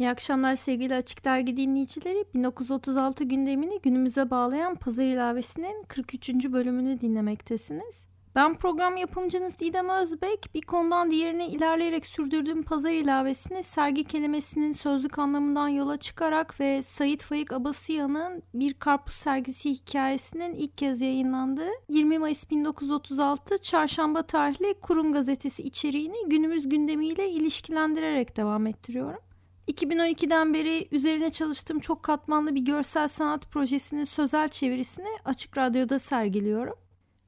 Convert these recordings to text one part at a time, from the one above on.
İyi akşamlar sevgili Açık Dergi dinleyicileri. 1936 gündemini günümüze bağlayan Pazar ilavesinin 43. bölümünü dinlemektesiniz. Ben program yapımcınız Didem Özbek. Bir konudan diğerine ilerleyerek sürdürdüğüm pazar ilavesini sergi kelimesinin sözlük anlamından yola çıkarak ve Sait Faik Abasıyan'ın Bir Karpuz Sergisi hikayesinin ilk kez yayınlandığı 20 Mayıs 1936 Çarşamba tarihli Kurum Gazetesi içeriğini günümüz gündemiyle ilişkilendirerek devam ettiriyorum. 2012'den beri üzerine çalıştığım çok katmanlı bir görsel sanat projesinin sözel çevirisini Açık Radyo'da sergiliyorum.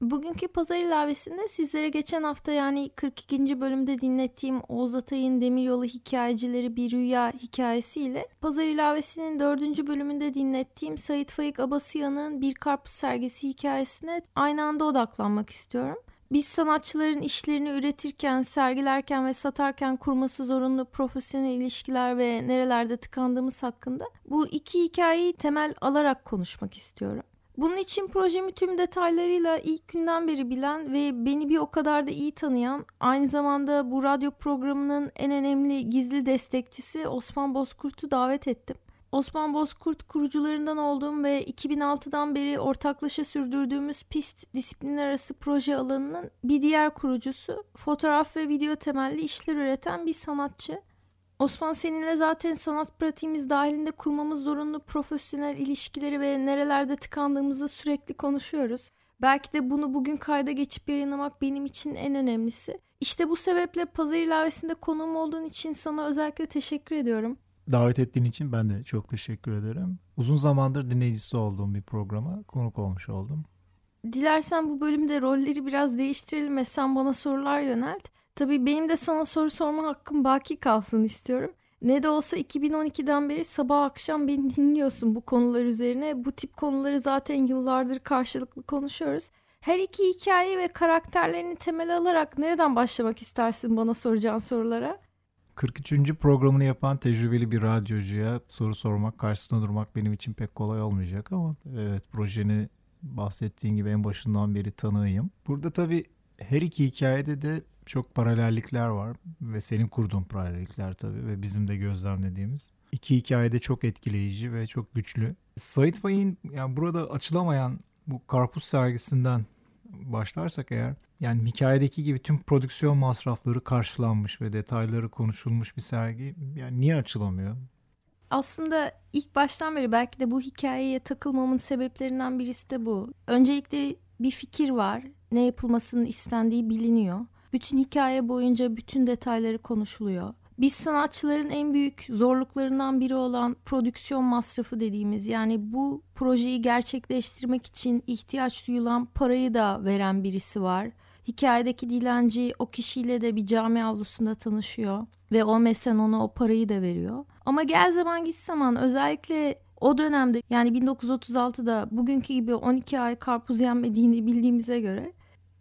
Bugünkü pazar ilavesinde sizlere geçen hafta yani 42. bölümde dinlettiğim Oğuz Atay'ın Demiryolu Hikayecileri Bir Rüya hikayesiyle pazar ilavesinin 4. bölümünde dinlettiğim Sait Faik Abasıyan'ın Bir Karpuz Sergisi hikayesine aynı anda odaklanmak istiyorum. Biz sanatçıların işlerini üretirken, sergilerken ve satarken kurması zorunlu profesyonel ilişkiler ve nerelerde tıkandığımız hakkında bu iki hikayeyi temel alarak konuşmak istiyorum. Bunun için projemi tüm detaylarıyla ilk günden beri bilen ve beni bir o kadar da iyi tanıyan, aynı zamanda bu radyo programının en önemli gizli destekçisi Osman Bozkurt'u davet ettim. Osman Bozkurt kurucularından olduğum ve 2006'dan beri ortaklaşa sürdürdüğümüz pist disiplinler arası proje alanının bir diğer kurucusu, fotoğraf ve video temelli işler üreten bir sanatçı. Osman seninle zaten sanat pratiğimiz dahilinde kurmamız zorunlu profesyonel ilişkileri ve nerelerde tıkandığımızı sürekli konuşuyoruz. Belki de bunu bugün kayda geçip yayınlamak benim için en önemlisi. İşte bu sebeple pazar ilavesinde konuğum olduğun için sana özellikle teşekkür ediyorum. Davet ettiğin için ben de çok teşekkür ederim. Uzun zamandır dinleyicisi olduğum bir programa konuk olmuş oldum. Dilersen bu bölümde rolleri biraz değiştirelim ve sen bana sorular yönelt. Tabii benim de sana soru sorma hakkım baki kalsın istiyorum. Ne de olsa 2012'den beri sabah akşam beni dinliyorsun bu konular üzerine. Bu tip konuları zaten yıllardır karşılıklı konuşuyoruz. Her iki hikaye ve karakterlerini temel alarak nereden başlamak istersin bana soracağın sorulara? 43. programını yapan tecrübeli bir radyocuya soru sormak, karşısında durmak benim için pek kolay olmayacak ama evet projeni bahsettiğin gibi en başından beri tanığıyım. Burada tabii her iki hikayede de çok paralellikler var ve senin kurduğun paralellikler tabii ve bizim de gözlemlediğimiz. İki hikayede çok etkileyici ve çok güçlü. Sait Bey'in yani burada açılamayan bu karpuz sergisinden başlarsak eğer yani hikayedeki gibi tüm prodüksiyon masrafları karşılanmış ve detayları konuşulmuş bir sergi yani niye açılamıyor? Aslında ilk baştan beri belki de bu hikayeye takılmamın sebeplerinden birisi de bu. Öncelikle bir fikir var. Ne yapılmasının istendiği biliniyor. Bütün hikaye boyunca bütün detayları konuşuluyor. Biz sanatçıların en büyük zorluklarından biri olan prodüksiyon masrafı dediğimiz yani bu projeyi gerçekleştirmek için ihtiyaç duyulan parayı da veren birisi var. Hikayedeki dilenci o kişiyle de bir cami avlusunda tanışıyor ve o mesen ona o parayı da veriyor. Ama gel zaman git zaman özellikle o dönemde yani 1936'da bugünkü gibi 12 ay karpuz yenmediğini bildiğimize göre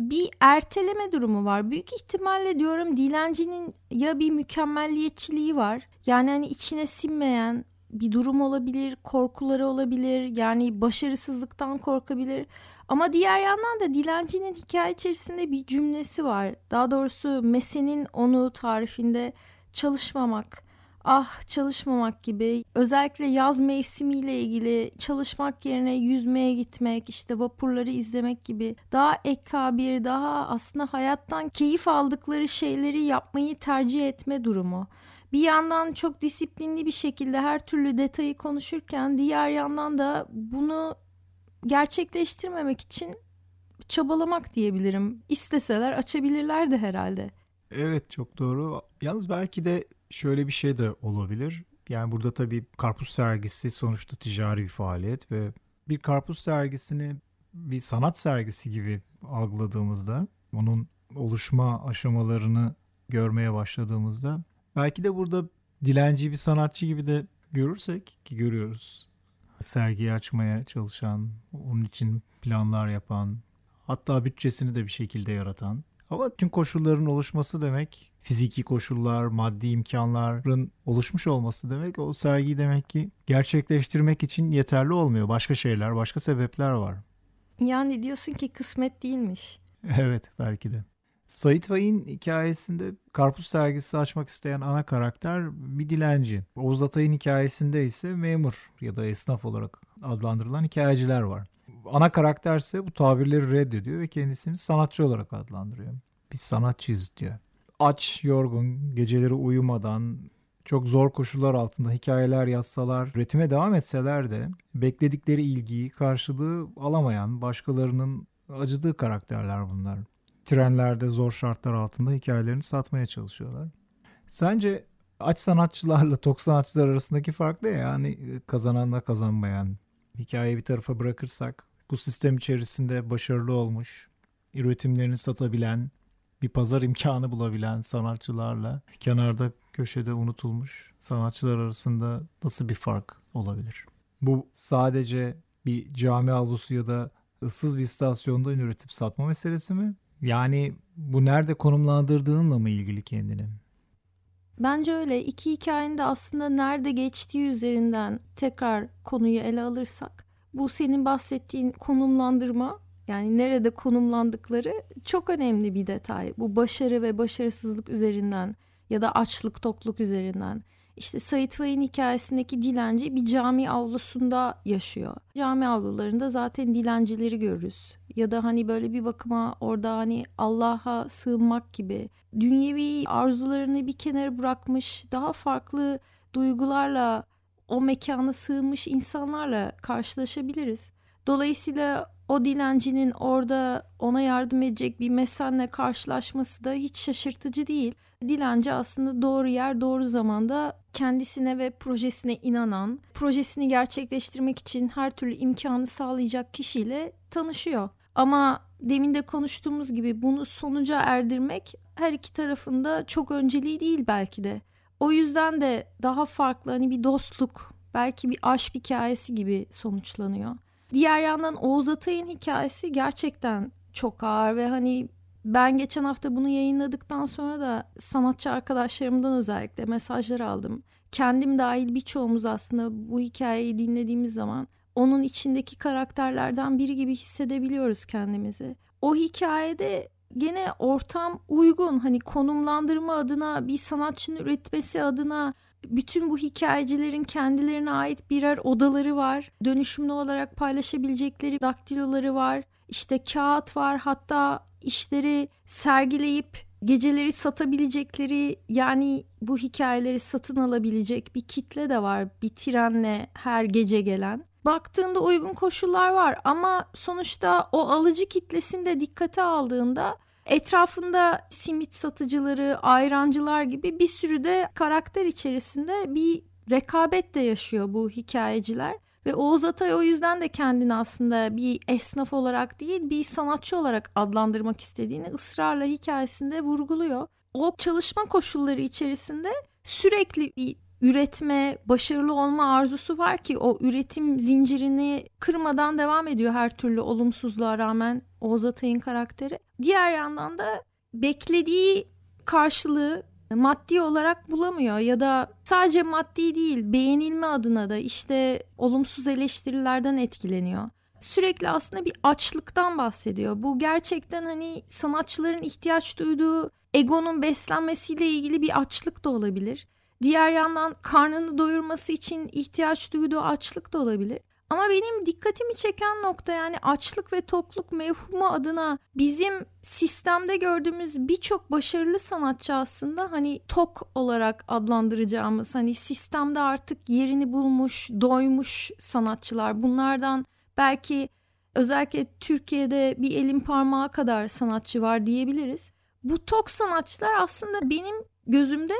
bir erteleme durumu var. Büyük ihtimalle diyorum dilencinin ya bir mükemmelliyetçiliği var. Yani hani içine sinmeyen bir durum olabilir, korkuları olabilir. Yani başarısızlıktan korkabilir. Ama diğer yandan da dilencinin hikaye içerisinde bir cümlesi var. Daha doğrusu Mese'nin onu tarifinde çalışmamak, ah çalışmamak gibi özellikle yaz mevsimiyle ilgili çalışmak yerine yüzmeye gitmek işte vapurları izlemek gibi daha ekabir daha aslında hayattan keyif aldıkları şeyleri yapmayı tercih etme durumu. Bir yandan çok disiplinli bir şekilde her türlü detayı konuşurken diğer yandan da bunu gerçekleştirmemek için çabalamak diyebilirim. İsteseler açabilirlerdi herhalde. Evet çok doğru. Yalnız belki de şöyle bir şey de olabilir. Yani burada tabii karpuz sergisi sonuçta ticari bir faaliyet ve bir karpuz sergisini bir sanat sergisi gibi algıladığımızda onun oluşma aşamalarını görmeye başladığımızda belki de burada dilenci bir sanatçı gibi de görürsek ki görüyoruz. Sergiyi açmaya çalışan, onun için planlar yapan, hatta bütçesini de bir şekilde yaratan. Ama tüm koşulların oluşması demek, fiziki koşullar, maddi imkanların oluşmuş olması demek o sergiyi demek ki gerçekleştirmek için yeterli olmuyor. Başka şeyler, başka sebepler var. Yani diyorsun ki kısmet değilmiş. Evet belki de. Sait Faik'in hikayesinde karpuz sergisi açmak isteyen ana karakter bir dilenci. Oğuz Atay'ın hikayesinde ise memur ya da esnaf olarak adlandırılan hikayeciler var. Ana karakter ise bu tabirleri reddediyor ve kendisini sanatçı olarak adlandırıyor. Biz sanatçıyız diyor. Aç, yorgun, geceleri uyumadan, çok zor koşullar altında hikayeler yazsalar, üretime devam etseler de bekledikleri ilgiyi, karşılığı alamayan, başkalarının acıdığı karakterler bunlar trenlerde zor şartlar altında hikayelerini satmaya çalışıyorlar. Sence aç sanatçılarla tok sanatçılar arasındaki fark ne? Yani e, kazananla kazanmayan. Hikayeyi bir tarafa bırakırsak bu sistem içerisinde başarılı olmuş, üretimlerini satabilen, bir pazar imkanı bulabilen sanatçılarla kenarda köşede unutulmuş sanatçılar arasında nasıl bir fark olabilir? Bu sadece bir cami avlusu ya da ıssız bir istasyonda üretip satma meselesi mi? Yani bu nerede konumlandırdığınla mı ilgili kendini? Bence öyle. İki hikayenin de aslında nerede geçtiği üzerinden tekrar konuyu ele alırsak bu senin bahsettiğin konumlandırma yani nerede konumlandıkları çok önemli bir detay. Bu başarı ve başarısızlık üzerinden ya da açlık tokluk üzerinden. İşte Sait Faik'in hikayesindeki dilenci bir cami avlusunda yaşıyor. Cami avlularında zaten dilencileri görürüz. Ya da hani böyle bir bakıma orada hani Allah'a sığınmak gibi dünyevi arzularını bir kenara bırakmış daha farklı duygularla o mekana sığınmış insanlarla karşılaşabiliriz. Dolayısıyla o dilencinin orada ona yardım edecek bir mesenle karşılaşması da hiç şaşırtıcı değil. Dilenci aslında doğru yer doğru zamanda kendisine ve projesine inanan, projesini gerçekleştirmek için her türlü imkanı sağlayacak kişiyle tanışıyor. Ama demin de konuştuğumuz gibi bunu sonuca erdirmek her iki tarafında çok önceliği değil belki de. O yüzden de daha farklı hani bir dostluk, belki bir aşk hikayesi gibi sonuçlanıyor. Diğer yandan Oğuz Atay'ın hikayesi gerçekten çok ağır ve hani ben geçen hafta bunu yayınladıktan sonra da sanatçı arkadaşlarımdan özellikle mesajlar aldım. Kendim dahil birçoğumuz aslında bu hikayeyi dinlediğimiz zaman onun içindeki karakterlerden biri gibi hissedebiliyoruz kendimizi. O hikayede gene ortam uygun hani konumlandırma adına bir sanatçının üretmesi adına bütün bu hikayecilerin kendilerine ait birer odaları var. Dönüşümlü olarak paylaşabilecekleri daktiloları var. İşte kağıt var hatta işleri sergileyip geceleri satabilecekleri yani bu hikayeleri satın alabilecek bir kitle de var bir trenle her gece gelen. Baktığında uygun koşullar var ama sonuçta o alıcı kitlesini de dikkate aldığında Etrafında simit satıcıları, ayrancılar gibi bir sürü de karakter içerisinde bir rekabet de yaşıyor bu hikayeciler. Ve Oğuz Atay o yüzden de kendini aslında bir esnaf olarak değil bir sanatçı olarak adlandırmak istediğini ısrarla hikayesinde vurguluyor. O çalışma koşulları içerisinde sürekli bir üretme, başarılı olma arzusu var ki o üretim zincirini kırmadan devam ediyor her türlü olumsuzluğa rağmen Oğuz Atay'ın karakteri. Diğer yandan da beklediği karşılığı maddi olarak bulamıyor ya da sadece maddi değil beğenilme adına da işte olumsuz eleştirilerden etkileniyor. Sürekli aslında bir açlıktan bahsediyor. Bu gerçekten hani sanatçıların ihtiyaç duyduğu egonun beslenmesiyle ilgili bir açlık da olabilir. Diğer yandan karnını doyurması için ihtiyaç duyduğu açlık da olabilir. Ama benim dikkatimi çeken nokta yani açlık ve tokluk mevhumu adına bizim sistemde gördüğümüz birçok başarılı sanatçı aslında hani tok olarak adlandıracağımız hani sistemde artık yerini bulmuş, doymuş sanatçılar. Bunlardan belki özellikle Türkiye'de bir elin parmağı kadar sanatçı var diyebiliriz. Bu tok sanatçılar aslında benim gözümde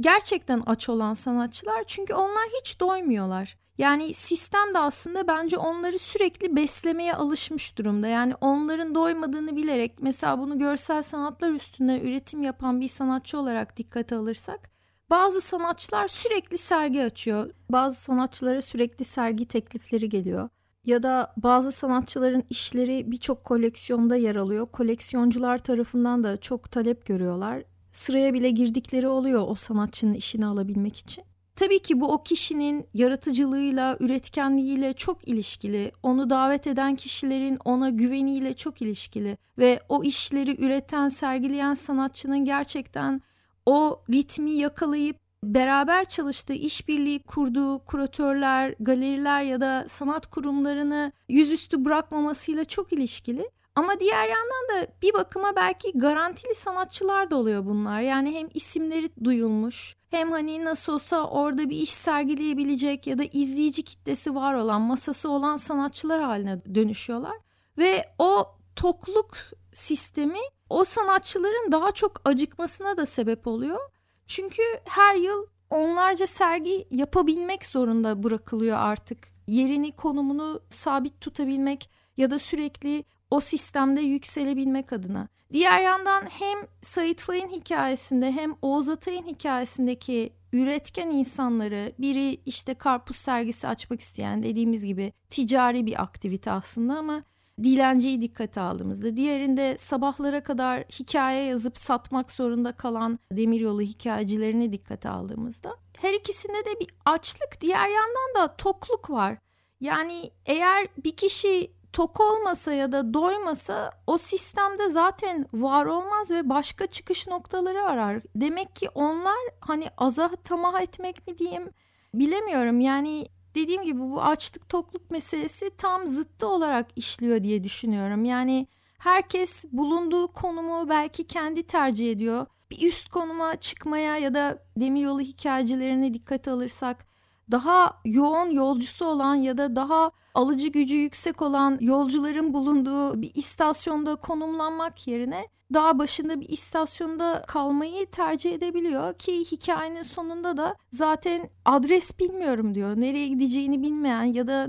gerçekten aç olan sanatçılar çünkü onlar hiç doymuyorlar. Yani sistem de aslında bence onları sürekli beslemeye alışmış durumda. Yani onların doymadığını bilerek mesela bunu görsel sanatlar üstüne üretim yapan bir sanatçı olarak dikkate alırsak Bazı sanatçılar sürekli sergi açıyor. Bazı sanatçılara sürekli sergi teklifleri geliyor. Ya da bazı sanatçıların işleri birçok koleksiyonda yer alıyor. Koleksiyoncular tarafından da çok talep görüyorlar. Sıraya bile girdikleri oluyor o sanatçının işini alabilmek için. Tabii ki bu o kişinin yaratıcılığıyla, üretkenliğiyle çok ilişkili. Onu davet eden kişilerin ona güveniyle çok ilişkili ve o işleri üreten, sergileyen sanatçının gerçekten o ritmi yakalayıp beraber çalıştığı, işbirliği kurduğu kuratörler, galeriler ya da sanat kurumlarını yüzüstü bırakmamasıyla çok ilişkili. Ama diğer yandan da bir bakıma belki garantili sanatçılar da oluyor bunlar. Yani hem isimleri duyulmuş hem hani nasıl olsa orada bir iş sergileyebilecek ya da izleyici kitlesi var olan, masası olan sanatçılar haline dönüşüyorlar. Ve o tokluk sistemi o sanatçıların daha çok acıkmasına da sebep oluyor. Çünkü her yıl onlarca sergi yapabilmek zorunda bırakılıyor artık. Yerini, konumunu sabit tutabilmek ya da sürekli o sistemde yükselebilmek adına. Diğer yandan hem Sait Faik'in hikayesinde hem Oğuz Atay'ın hikayesindeki üretken insanları biri işte karpuz sergisi açmak isteyen dediğimiz gibi ticari bir aktivite aslında ama dilenciyi dikkate aldığımızda diğerinde sabahlara kadar hikaye yazıp satmak zorunda kalan demiryolu hikayecilerini dikkate aldığımızda her ikisinde de bir açlık diğer yandan da tokluk var. Yani eğer bir kişi tok olmasa ya da doymasa o sistemde zaten var olmaz ve başka çıkış noktaları arar. Demek ki onlar hani aza tamah etmek mi diyeyim bilemiyorum. Yani dediğim gibi bu açlık tokluk meselesi tam zıttı olarak işliyor diye düşünüyorum. Yani herkes bulunduğu konumu belki kendi tercih ediyor. Bir üst konuma çıkmaya ya da demiryolu hikayecilerine dikkat alırsak daha yoğun yolcusu olan ya da daha alıcı gücü yüksek olan yolcuların bulunduğu bir istasyonda konumlanmak yerine dağ başında bir istasyonda kalmayı tercih edebiliyor ki hikayenin sonunda da zaten adres bilmiyorum diyor. Nereye gideceğini bilmeyen ya da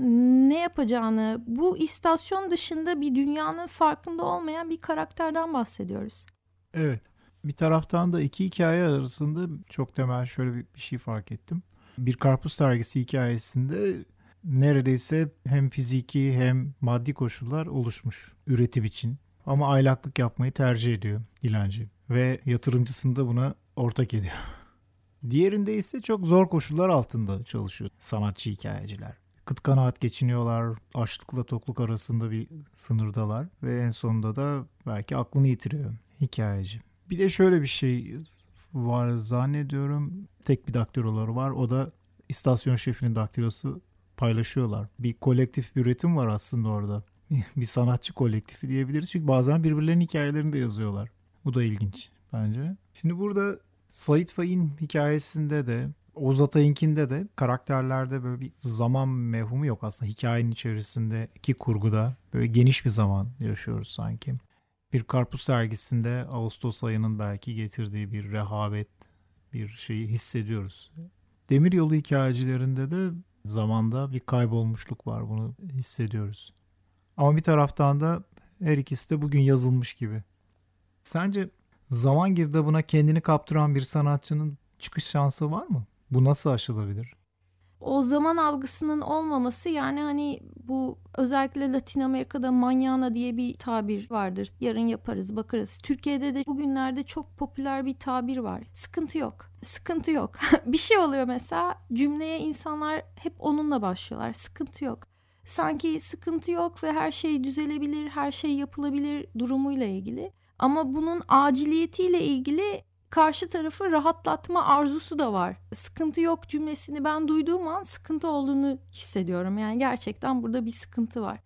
ne yapacağını bu istasyon dışında bir dünyanın farkında olmayan bir karakterden bahsediyoruz. Evet. Bir taraftan da iki hikaye arasında çok temel şöyle bir şey fark ettim. Bir karpuz sergisi hikayesinde neredeyse hem fiziki hem maddi koşullar oluşmuş üretim için. Ama aylaklık yapmayı tercih ediyor dilenci ve yatırımcısını da buna ortak ediyor. Diğerinde ise çok zor koşullar altında çalışıyor sanatçı hikayeciler. Kıt kanaat geçiniyorlar, açlıkla tokluk arasında bir sınırdalar ve en sonunda da belki aklını yitiriyor hikayeci. Bir de şöyle bir şey var zannediyorum. Tek bir daktiloları var. O da istasyon şefinin daktilosu paylaşıyorlar. Bir kolektif bir üretim var aslında orada. bir sanatçı kolektifi diyebiliriz. Çünkü bazen birbirlerinin hikayelerini de yazıyorlar. Bu da ilginç bence. Şimdi burada Sait Faik'in hikayesinde de Oğuz Atay'ınkinde de karakterlerde böyle bir zaman mevhumu yok aslında. Hikayenin içerisindeki kurguda böyle geniş bir zaman yaşıyoruz sanki. Bir karpuz sergisinde Ağustos ayının belki getirdiği bir rehavet, bir şeyi hissediyoruz. Demiryolu hikayecilerinde de zamanda bir kaybolmuşluk var. Bunu hissediyoruz. Ama bir taraftan da her ikisi de bugün yazılmış gibi. Sence zaman girdabına kendini kaptıran bir sanatçının çıkış şansı var mı? Bu nasıl aşılabilir? O zaman algısının olmaması yani hani bu özellikle Latin Amerika'da manyana diye bir tabir vardır. Yarın yaparız bakarız. Türkiye'de de bugünlerde çok popüler bir tabir var. Sıkıntı yok. Sıkıntı yok. bir şey oluyor mesela cümleye insanlar hep onunla başlıyorlar. Sıkıntı yok. Sanki sıkıntı yok ve her şey düzelebilir, her şey yapılabilir durumuyla ilgili. Ama bunun aciliyetiyle ilgili karşı tarafı rahatlatma arzusu da var. Sıkıntı yok cümlesini ben duyduğum an sıkıntı olduğunu hissediyorum. Yani gerçekten burada bir sıkıntı var.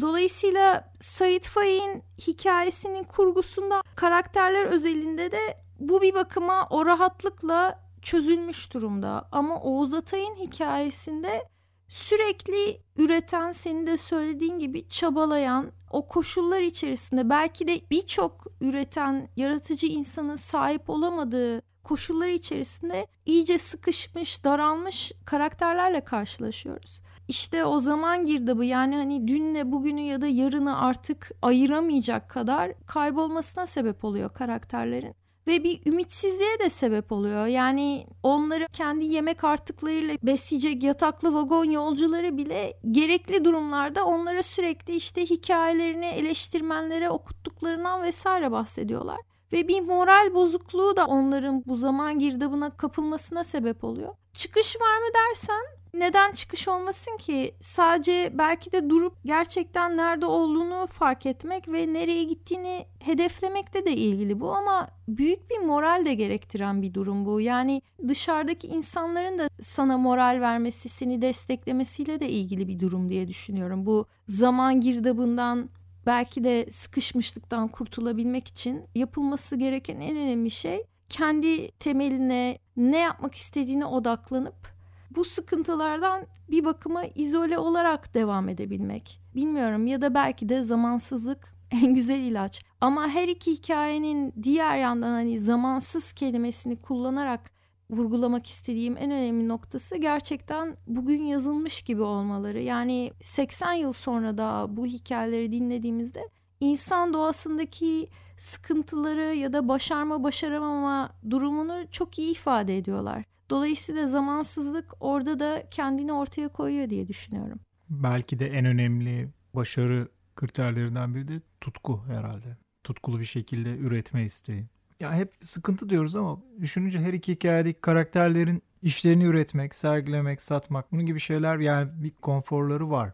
Dolayısıyla Sait Faik'in hikayesinin kurgusunda karakterler özelinde de bu bir bakıma o rahatlıkla çözülmüş durumda. Ama Oğuz Atay'ın hikayesinde sürekli üreten senin de söylediğin gibi çabalayan o koşullar içerisinde belki de birçok üreten yaratıcı insanın sahip olamadığı koşullar içerisinde iyice sıkışmış, daralmış karakterlerle karşılaşıyoruz. İşte o zaman girdabı yani hani dünle bugünü ya da yarını artık ayıramayacak kadar kaybolmasına sebep oluyor karakterlerin. Ve bir ümitsizliğe de sebep oluyor. Yani onları kendi yemek artıklarıyla besleyecek yataklı vagon yolcuları bile gerekli durumlarda onlara sürekli işte hikayelerini eleştirmenlere okuttuklarından vesaire bahsediyorlar. Ve bir moral bozukluğu da onların bu zaman girdabına kapılmasına sebep oluyor. Çıkış var mı dersen neden çıkış olmasın ki? Sadece belki de durup gerçekten nerede olduğunu fark etmek ve nereye gittiğini hedeflemekle de ilgili bu ama büyük bir moral de gerektiren bir durum bu. Yani dışarıdaki insanların da sana moral vermesi, seni desteklemesiyle de ilgili bir durum diye düşünüyorum. Bu zaman girdabından belki de sıkışmışlıktan kurtulabilmek için yapılması gereken en önemli şey kendi temeline ne yapmak istediğine odaklanıp bu sıkıntılardan bir bakıma izole olarak devam edebilmek. Bilmiyorum ya da belki de zamansızlık en güzel ilaç. Ama her iki hikayenin diğer yandan hani zamansız kelimesini kullanarak vurgulamak istediğim en önemli noktası gerçekten bugün yazılmış gibi olmaları. Yani 80 yıl sonra da bu hikayeleri dinlediğimizde insan doğasındaki sıkıntıları ya da başarma başaramama durumunu çok iyi ifade ediyorlar. Dolayısıyla zamansızlık orada da kendini ortaya koyuyor diye düşünüyorum. Belki de en önemli başarı kriterlerinden biri de tutku herhalde. Tutkulu bir şekilde üretme isteği. Ya hep sıkıntı diyoruz ama düşününce her iki hikayedeki karakterlerin işlerini üretmek, sergilemek, satmak bunun gibi şeyler yani bir konforları var.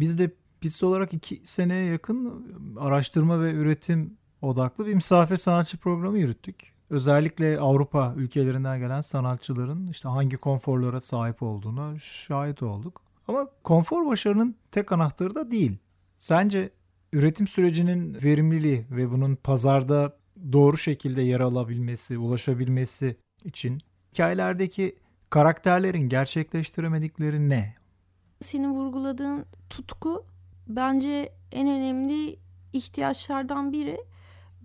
Biz de pist olarak iki seneye yakın araştırma ve üretim odaklı bir misafir sanatçı programı yürüttük özellikle Avrupa ülkelerinden gelen sanatçıların işte hangi konforlara sahip olduğuna şahit olduk. Ama konfor başarının tek anahtarı da değil. Sence üretim sürecinin verimliliği ve bunun pazarda doğru şekilde yer alabilmesi, ulaşabilmesi için hikayelerdeki karakterlerin gerçekleştiremedikleri ne? Senin vurguladığın tutku bence en önemli ihtiyaçlardan biri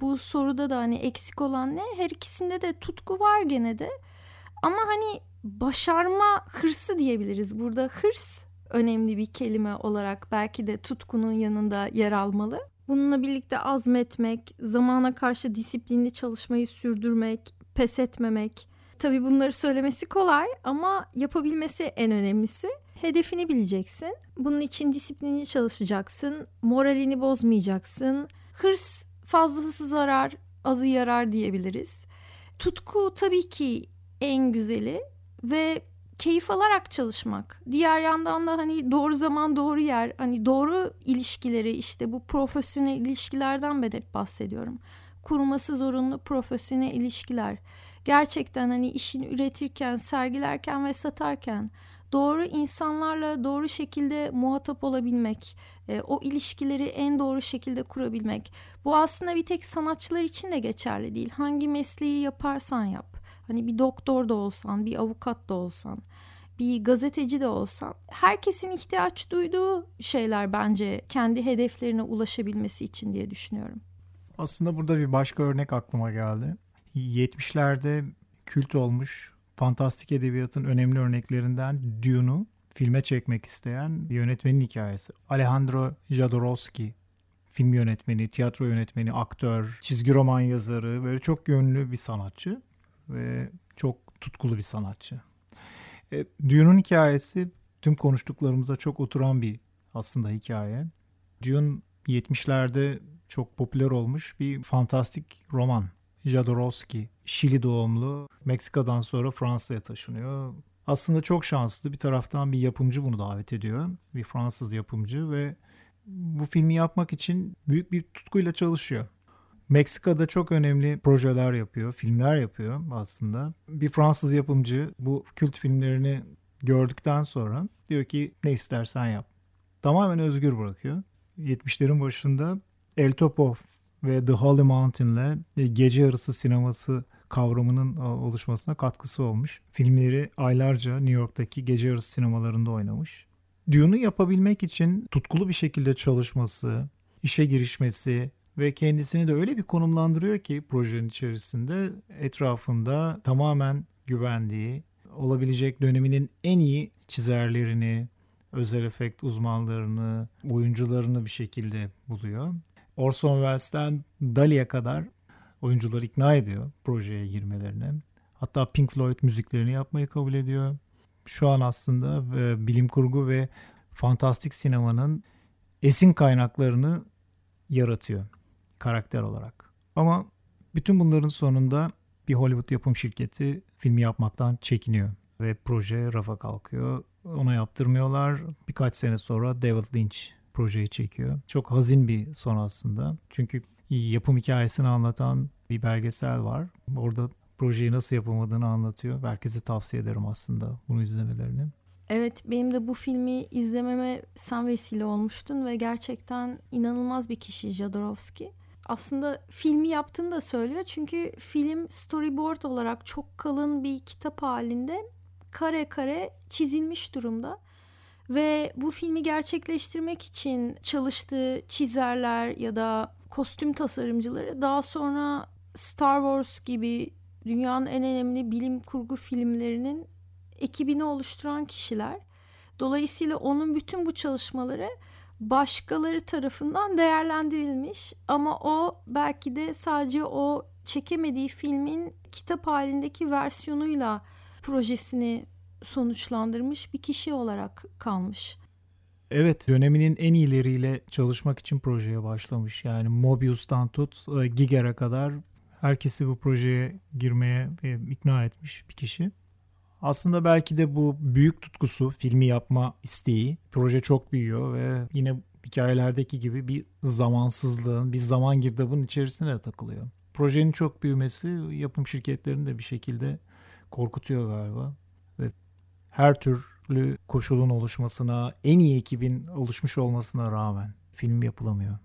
bu soruda da hani eksik olan ne? Her ikisinde de tutku var gene de. Ama hani başarma hırsı diyebiliriz. Burada hırs önemli bir kelime olarak belki de tutkunun yanında yer almalı. Bununla birlikte azmetmek, zamana karşı disiplinli çalışmayı sürdürmek, pes etmemek. Tabii bunları söylemesi kolay ama yapabilmesi en önemlisi. Hedefini bileceksin. Bunun için disiplinli çalışacaksın. Moralini bozmayacaksın. Hırs fazlası zarar, azı yarar diyebiliriz. Tutku tabii ki en güzeli ve keyif alarak çalışmak. Diğer yandan da hani doğru zaman doğru yer, hani doğru ilişkileri işte bu profesyonel ilişkilerden ben hep bahsediyorum. Kurması zorunlu profesyonel ilişkiler. Gerçekten hani işini üretirken, sergilerken ve satarken doğru insanlarla doğru şekilde muhatap olabilmek, e, o ilişkileri en doğru şekilde kurabilmek. Bu aslında bir tek sanatçılar için de geçerli değil. Hangi mesleği yaparsan yap. Hani bir doktor da olsan, bir avukat da olsan, bir gazeteci de olsan herkesin ihtiyaç duyduğu şeyler bence kendi hedeflerine ulaşabilmesi için diye düşünüyorum. Aslında burada bir başka örnek aklıma geldi. 70'lerde kült olmuş fantastik edebiyatın önemli örneklerinden Dune'u filme çekmek isteyen yönetmenin hikayesi. Alejandro Jodorowsky film yönetmeni, tiyatro yönetmeni, aktör, çizgi roman yazarı böyle çok yönlü bir sanatçı ve çok tutkulu bir sanatçı. E, Dune'un hikayesi tüm konuştuklarımıza çok oturan bir aslında hikaye. Dune 70'lerde çok popüler olmuş bir fantastik roman. Jodorowsky, Şili doğumlu, Meksika'dan sonra Fransa'ya taşınıyor. Aslında çok şanslı. Bir taraftan bir yapımcı bunu davet ediyor. Bir Fransız yapımcı ve bu filmi yapmak için büyük bir tutkuyla çalışıyor. Meksika'da çok önemli projeler yapıyor, filmler yapıyor aslında. Bir Fransız yapımcı bu kült filmlerini gördükten sonra diyor ki ne istersen yap. Tamamen özgür bırakıyor. 70'lerin başında El Topo ve The Holy Mountain'le gece yarısı sineması kavramının e, oluşmasına katkısı olmuş. Filmleri aylarca New York'taki gece yarısı sinemalarında oynamış. Dune'u yapabilmek için tutkulu bir şekilde çalışması, işe girişmesi ve kendisini de öyle bir konumlandırıyor ki projenin içerisinde etrafında tamamen güvendiği, olabilecek döneminin en iyi çizerlerini, özel efekt uzmanlarını, oyuncularını bir şekilde buluyor. Orson Welles'ten Dali'ye kadar oyuncuları ikna ediyor projeye girmelerine. Hatta Pink Floyd müziklerini yapmayı kabul ediyor. Şu an aslında e, bilim kurgu ve fantastik sinemanın esin kaynaklarını yaratıyor karakter olarak. Ama bütün bunların sonunda bir Hollywood yapım şirketi filmi yapmaktan çekiniyor ve proje rafa kalkıyor. Ona yaptırmıyorlar. Birkaç sene sonra David Lynch projeyi çekiyor. Çok hazin bir son aslında. Çünkü yapım hikayesini anlatan bir belgesel var. Orada projeyi nasıl yapamadığını anlatıyor. Herkese tavsiye ederim aslında bunu izlemelerini. Evet benim de bu filmi izlememe sen vesile olmuştun ve gerçekten inanılmaz bir kişi Jodorowsky. Aslında filmi yaptığını da söylüyor çünkü film storyboard olarak çok kalın bir kitap halinde kare kare çizilmiş durumda. Ve bu filmi gerçekleştirmek için çalıştığı çizerler ya da kostüm tasarımcıları daha sonra Star Wars gibi dünyanın en önemli bilim kurgu filmlerinin ekibini oluşturan kişiler. Dolayısıyla onun bütün bu çalışmaları başkaları tarafından değerlendirilmiş ama o belki de sadece o çekemediği filmin kitap halindeki versiyonuyla projesini sonuçlandırmış bir kişi olarak kalmış. Evet döneminin en iyileriyle çalışmak için projeye başlamış. Yani Mobius'tan tut e, Giger'e kadar herkesi bu projeye girmeye e, ikna etmiş bir kişi. Aslında belki de bu büyük tutkusu, filmi yapma isteği, proje çok büyüyor ve yine hikayelerdeki gibi bir zamansızlığın, bir zaman girdabın içerisine takılıyor. Projenin çok büyümesi yapım şirketlerini de bir şekilde korkutuyor galiba. Her türlü koşulun oluşmasına, en iyi ekibin oluşmuş olmasına rağmen film yapılamıyor.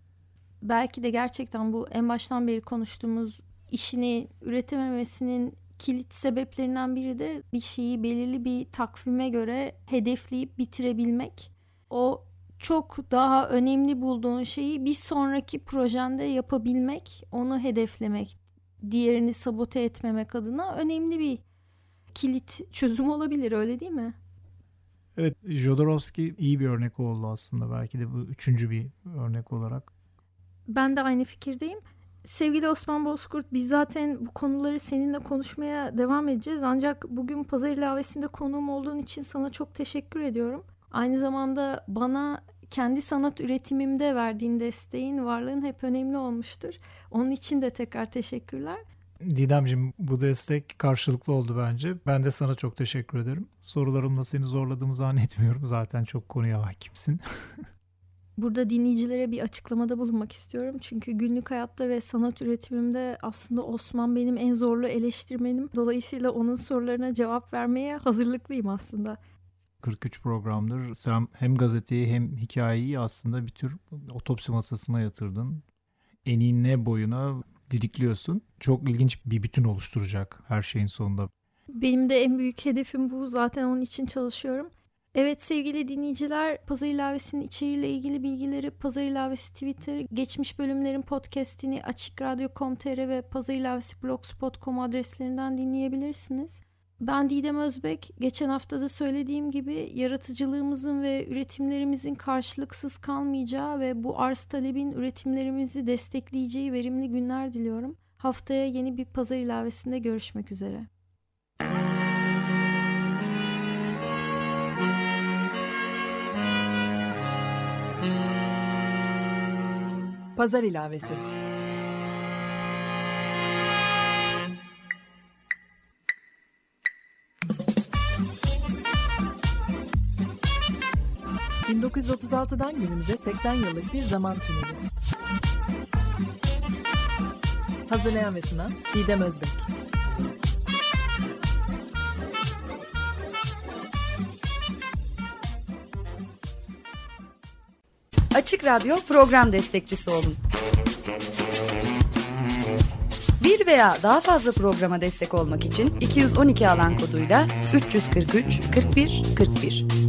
Belki de gerçekten bu en baştan beri konuştuğumuz işini üretememesinin kilit sebeplerinden biri de bir şeyi belirli bir takvime göre hedefleyip bitirebilmek. O çok daha önemli bulduğun şeyi bir sonraki projende yapabilmek, onu hedeflemek, diğerini sabote etmemek adına önemli bir kilit çözüm olabilir öyle değil mi? Evet Jodorowsky iyi bir örnek oldu aslında belki de bu üçüncü bir örnek olarak. Ben de aynı fikirdeyim. Sevgili Osman Bozkurt biz zaten bu konuları seninle konuşmaya devam edeceğiz. Ancak bugün pazar ilavesinde konuğum olduğun için sana çok teşekkür ediyorum. Aynı zamanda bana kendi sanat üretimimde verdiğin desteğin, varlığın hep önemli olmuştur. Onun için de tekrar teşekkürler. Didemciğim bu destek karşılıklı oldu bence. Ben de sana çok teşekkür ederim. Sorularımla seni zorladığımı zannetmiyorum. Zaten çok konuya hakimsin. Burada dinleyicilere bir açıklamada bulunmak istiyorum. Çünkü günlük hayatta ve sanat üretimimde aslında Osman benim en zorlu eleştirmenim. Dolayısıyla onun sorularına cevap vermeye hazırlıklıyım aslında. 43 programdır sen hem gazeteyi hem hikayeyi aslında bir tür otopsi masasına yatırdın. Enine boyuna didikliyorsun. Çok ilginç bir bütün oluşturacak her şeyin sonunda. Benim de en büyük hedefim bu. Zaten onun için çalışıyorum. Evet sevgili dinleyiciler Pazar İlavesi'nin içeriğiyle ilgili bilgileri Pazar İlavesi Twitter, geçmiş bölümlerin podcastini Açık ve Pazar İlavesi Blogspot.com adreslerinden dinleyebilirsiniz. Ben Didem Özbek. Geçen hafta da söylediğim gibi yaratıcılığımızın ve üretimlerimizin karşılıksız kalmayacağı ve bu arz talebin üretimlerimizi destekleyeceği verimli günler diliyorum. Haftaya yeni bir pazar ilavesinde görüşmek üzere. Pazar ilavesi. ...1936'dan günümüze 80 yıllık bir zaman tüneli. Hazırlayan ve sunan Didem Özbek. Açık Radyo program destekçisi olun. Bir veya daha fazla programa destek olmak için 212 alan koduyla 343 41 41